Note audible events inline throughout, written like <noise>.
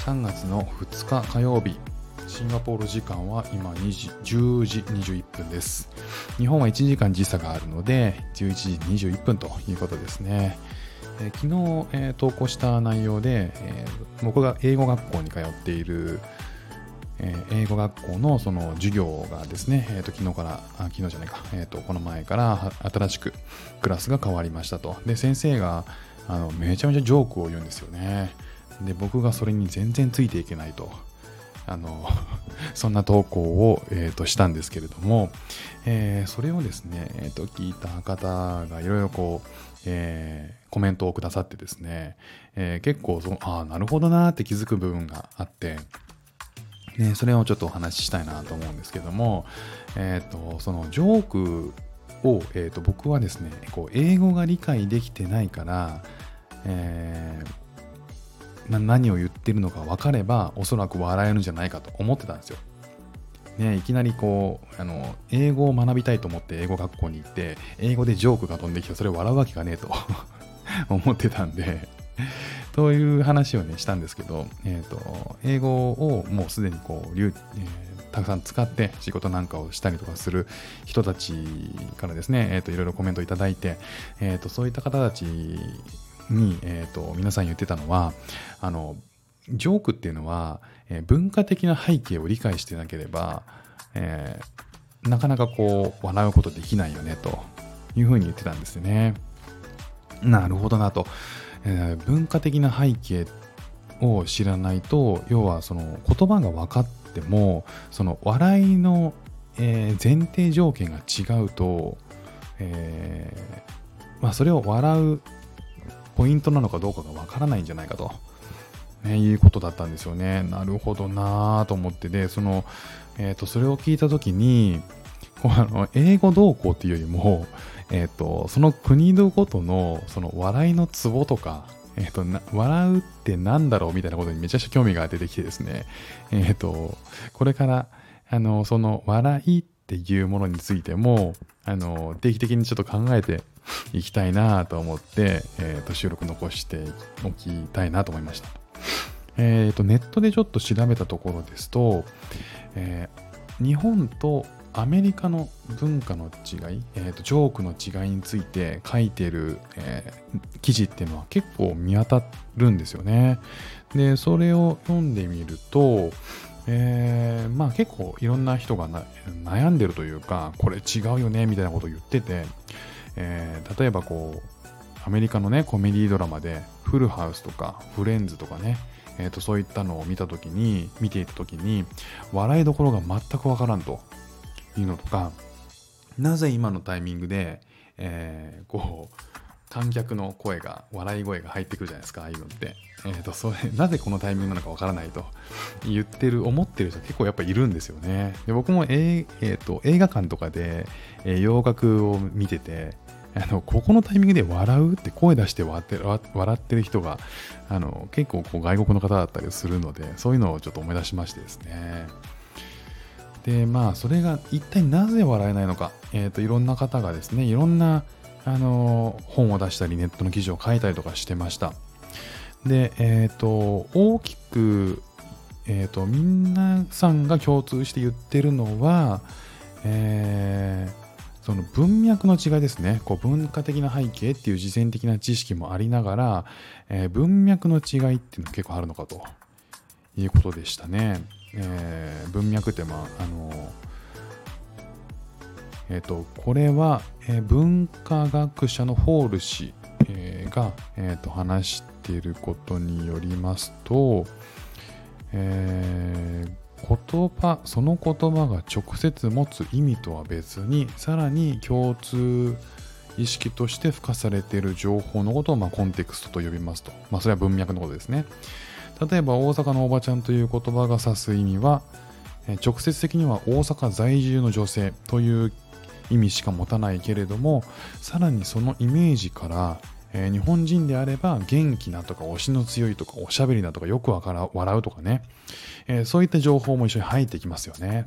3月の2日火曜日シンガポール時間は今2時10時21分です日本は1時間時差があるので11時21分ということですね、えー、昨日、えー、投稿した内容で、えー、僕が英語学校に通っている、英語学校のその授業がですね、えー、と昨日から、あ昨日じゃないか、えー、とこの前から新しくクラスが変わりましたと。で、先生があのめちゃめちゃジョークを言うんですよね。で、僕がそれに全然ついていけないと。あの <laughs> そんな投稿を、えー、としたんですけれども、えー、それをですね、えー、と聞いた方がいろいろこう、えー、コメントをくださってですね、えー、結構そ、ああ、なるほどなって気づく部分があって、ね、それをちょっとお話ししたいなと思うんですけども、えっ、ー、と、そのジョークを、えー、と僕はですね、こう英語が理解できてないから、えー何を言ってるのか分かればおそらく笑えるんじゃないかと思ってたんですよ。ね、いきなりこうあの英語を学びたいと思って英語学校に行って英語でジョークが飛んできてそれを笑うわけがねえと <laughs> 思ってたんでという話をねしたんですけど、えーと、英語をもうすでにこう、えー、たくさん使って仕事なんかをしたりとかする人たちからですね、えーと、いろいろコメントいただいて、えーとそういった方たちに、えーと、皆さん言ってたのはあのジョークっていうのは、えー、文化的な背景を理解してなければ、えー、なかなかこう笑うことできないよねというふうに言ってたんですよね。なるほどなと、えー、文化的な背景を知らないと要はその言葉が分かってもその笑いの、え、前提条件が違うと、えまあ、それを笑うポイントなのかどうかがわからないんじゃないかと、ね、いうことだったんですよね。なるほどなぁと思ってで、その、えっ、ー、と、それを聞いたときに、こうあの英語動向っていうよりも、えっ、ー、と、その国のごとの、その笑いのツボとか、えっ、ー、と笑うってなんだろうみたいなことにめちゃくちゃ興味が出てきてですね、えっ、と、これから、あの、その笑いっていうものについても、あの、定期的にちょっと考えていきたいなと思って、えー、と収録残しておきたいなと思いました。えー、とネットでちょっと調べたところですと、えー、日本とアメリカの文化の違い、えー、とジョークの違いについて書いてる、えー、記事っていうのは結構見当たるんですよね。で、それを読んでみると、えー、まあ結構いろんな人が悩んでるというか、これ違うよねみたいなことを言ってて、えー、例えばこうアメリカのねコメディドラマでフルハウスとかフレンズとかね、えー、とそういったのを見た時に見ていた時に笑いどころが全くわからんというのとかなぜ今のタイミングで、えー、こう観客の声が笑い声が入ってくるじゃないですかああいうのって、えーと、それなぜこのタイミングなのかわからないと言ってる思ってる人結構やっぱいるんですよね。で僕も、えーと、映画館とかで、えー、洋楽を見ててあのここのタイミングで笑うって声出して笑って笑ってる人があの結構こう外国の方だったりするのでそういうのをちょっと思い出しましてですね。でまあそれが一体なぜ笑えないのか、えーといろんな方がですねいろんなあの本を出したりネットの記事を書いたりとかしてました。でえっ、ー、と大きくえっ、ー、と皆さんが共通して言ってるのはえーその文脈の違いですね。こう文化的な背景っていう事前的な知識もありながら、えー、文脈の違いっていうのが結構あるのかということでしたね。えー、文脈ってまあ、あのえっ、ー、と、これは、え、文化学者のホール氏、え、が、えーと、話していることによりますと、えー、言葉、その言葉が直接持つ意味とは別に、さらに共通意識として付加されている情報のことを、まあ、コンテクストと呼びますと。まあ、それは文脈のことですね。例えば、大阪のおばちゃんという言葉が指す意味は、直接的には大阪在住の女性という意味しか持たないけれどもさらにそのイメージから、えー、日本人であれば元気なとか推しの強いとかおしゃべりなとかよくわから笑うとかね、えー、そういった情報も一緒に入ってきますよね。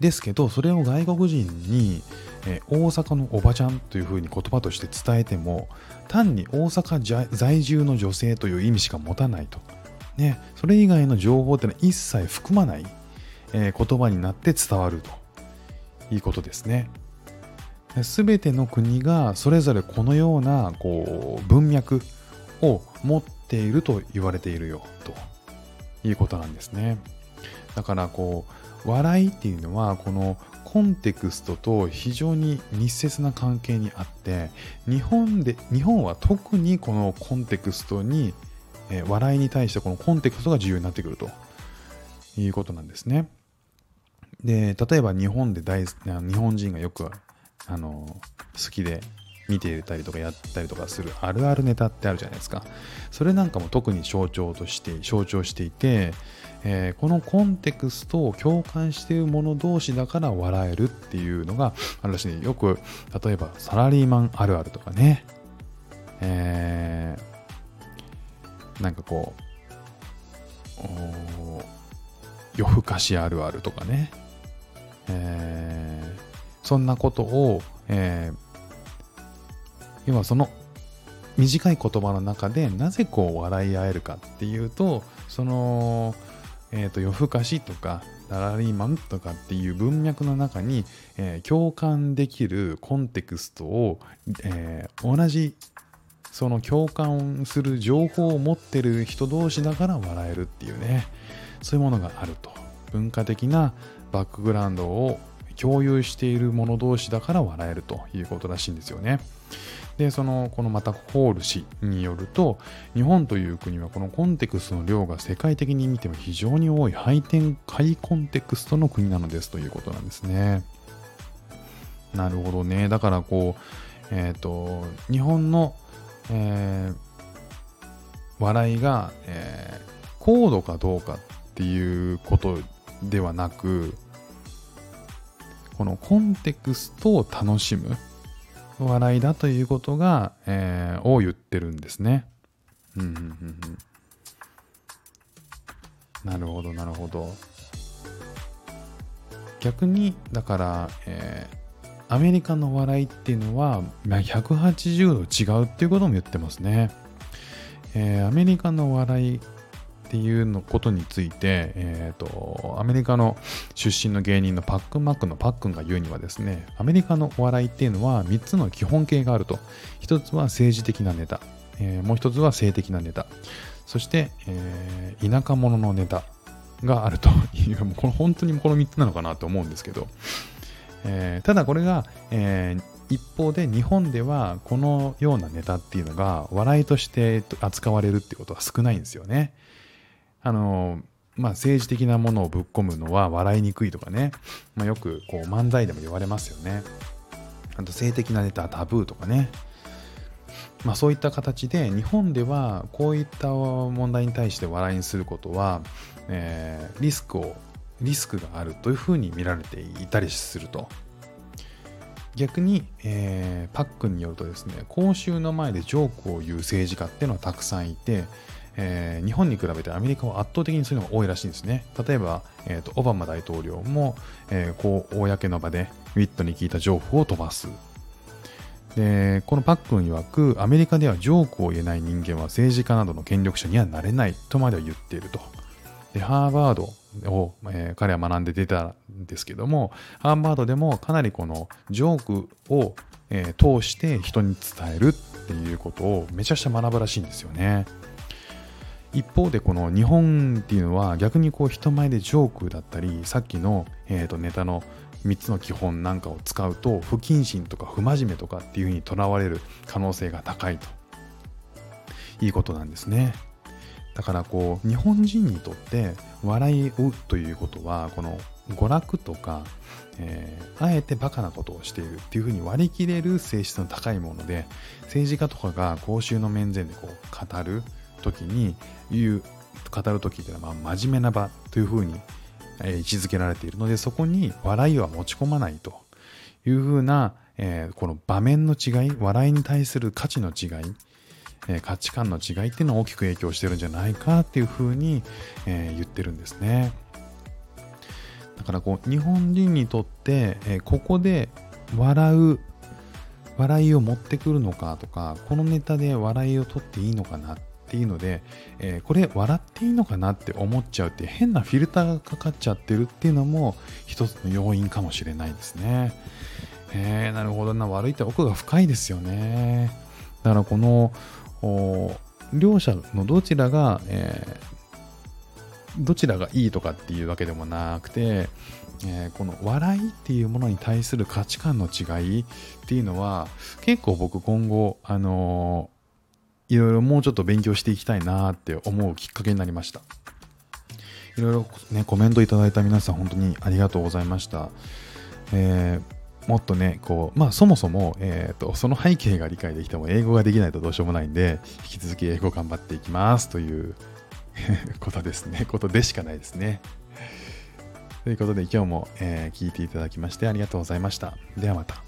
ですけどそれを外国人に、えー、大阪のおばちゃんというふうに言葉として伝えても単に大阪在住の女性という意味しか持たないと。ね、それ以外の情報ってのは一切含まない、え、言葉になって伝わるということですね。すべての国がそれぞれこのようなこう文脈を持っていると言われているよということなんですね。だからこう笑いっていうのはこのコンテクストと非常に密接な関係にあって日本で日本は特にこのコンテクストに、え、笑いに対してこのコンテクストが重要になってくるということなんですね。で例えば日本で大日本人がよくあの好きで見ていたりとかやったりとかするあるあるネタってあるじゃないですか。それなんかも特に象徴として、象徴していて、えー、このコンテクストを共感している者同士だから笑えるっていうのがあるらしいよく、例えばサラリーマンあるあるとかね、えー、なんかこう、夜更かしあるあるとかね、えー、そんなことを、えー要はその短い言葉の中でなぜこう笑い合えるかっていうとその、えーと、夜更かしとかサラリーマンとかっていう文脈の中に、えー、共感できるコンテクストを、えー、同じその共感する情報を持ってる人同士だから笑えるっていうねそういうものがあると。文化的なバックグラウンドを共有している者同士だから笑えるということらしいんですよね。で、その、このまたホール氏によると、日本という国はこのコンテクストの量が世界的に見ても非常に多いハイテン、ハイコンテクストの国なのですということなんですね。なるほどね。だからこう、えっ、ー、と、日本の、えー、笑いが、えー、高度かどうかっていうことではなく、このコンテクストを楽しむ。笑いだということが、えー、を言ってるんですね。うんうん、なるほど、なるほど。逆に、だから、えー、アメリカの笑いっていうのは、ま、180度違うっていうことも言ってますね。えー、アメリカの笑いっていうのことについて、えーと、アメリカの出身の芸人のパックンマックのパックンが言うにはですねアメリカのお笑いっていうのは3つの基本形があると。1つは政治的なネタ、えー、もう1つは性的なネタ。そして、えー、田舎者のネタがあると。いうもうこの本当にこの3つなのかなと思うんですけど、えー、ただこれが、えー一方で日本ではこのようなネタっていうのが笑いとして扱われるってことは少ないんですよね。あの、まあ、政治的なものをぶっ込むのは笑いにくいとかね、まあ、よくこう漫才でも言われますよね。あと性的なネタタブーとかね。まあ、そういった形で日本ではこういった問題に対して笑いにすることは、えー、リスクをリスクがあるというふうに見られていたりすると逆に、えー、パックンによるとですね公衆の前でジョークを言う政治家っていうのはたくさんいてえー、日本に比べてアメリカは圧倒的にそういうのが多いらしいんですね。例えば、えーと、オバマ大統領も、えー、こう公の場でウィットに聞いたジョークを飛ばす。でこのパックン曰くアメリカではジョークを言えない人間は政治家などの権力者にはなれないとまでは言っていると。でハーバードを、えー、彼は学んで出たんですけどもハーバードでもかなりこのジョークを、えー、通して人に伝えるっていうことをめちゃくちゃ学ぶらしいんですよね。一方でこの日本っていうのは逆にこう人前でジョークだったりさっきの、えー、とネタの3つの基本なんかを使うと不謹慎とか不真面目とかっていうふうにとらわれる可能性が高いと。いいことなんですね。だからこう日本人にとって笑いをということはこの娯楽とか、えー、あえてバカなことをしているっていうふうに割り切れる性質の高いもので政治家とかが公衆の面前でこう語る時に言う語る時っていうのはまあ真面目な場というふうに、位置づけられているのでそこに笑いは持ち込まないと。いうふうな、えー、この場面の違い笑いに対する価値の違い、えー、価値観の違いっていうのは大きく影響してるんじゃないかっていうふうに、え言ってるんですね。だからこう日本人にとって、えここで笑う笑いを持ってくるのかとかこのネタで笑いを取っていいのかなっっていうので、えー、これ笑っていいのかなって思っちゃうって変なフィルターがかかっちゃってるっていうのも一つの要因かもしれないですね。えー、なるほどな悪いって奥が深いですよね。だからこの両者のどちらが、えー、どちらがいいとかっていうわけでもなくて、えー、この笑いっていうものに対する価値観の違いっていうのは結構僕今後、あのー、いろいろもうちょっと勉強していきたいなって思うきっかけになりました。いろいろね、コメントいただいた皆さん本当にありがとうございました。えー、もっとね、こう、まあそもそも、えっ、ー、と、その背景が理解できても英語ができないとどうしようもないんで、引き続き英語頑張っていきますという <laughs> ことですね。ことでしかないですね。ということで今日も、えー、聞いていただきましてありがとうございました。ではまた。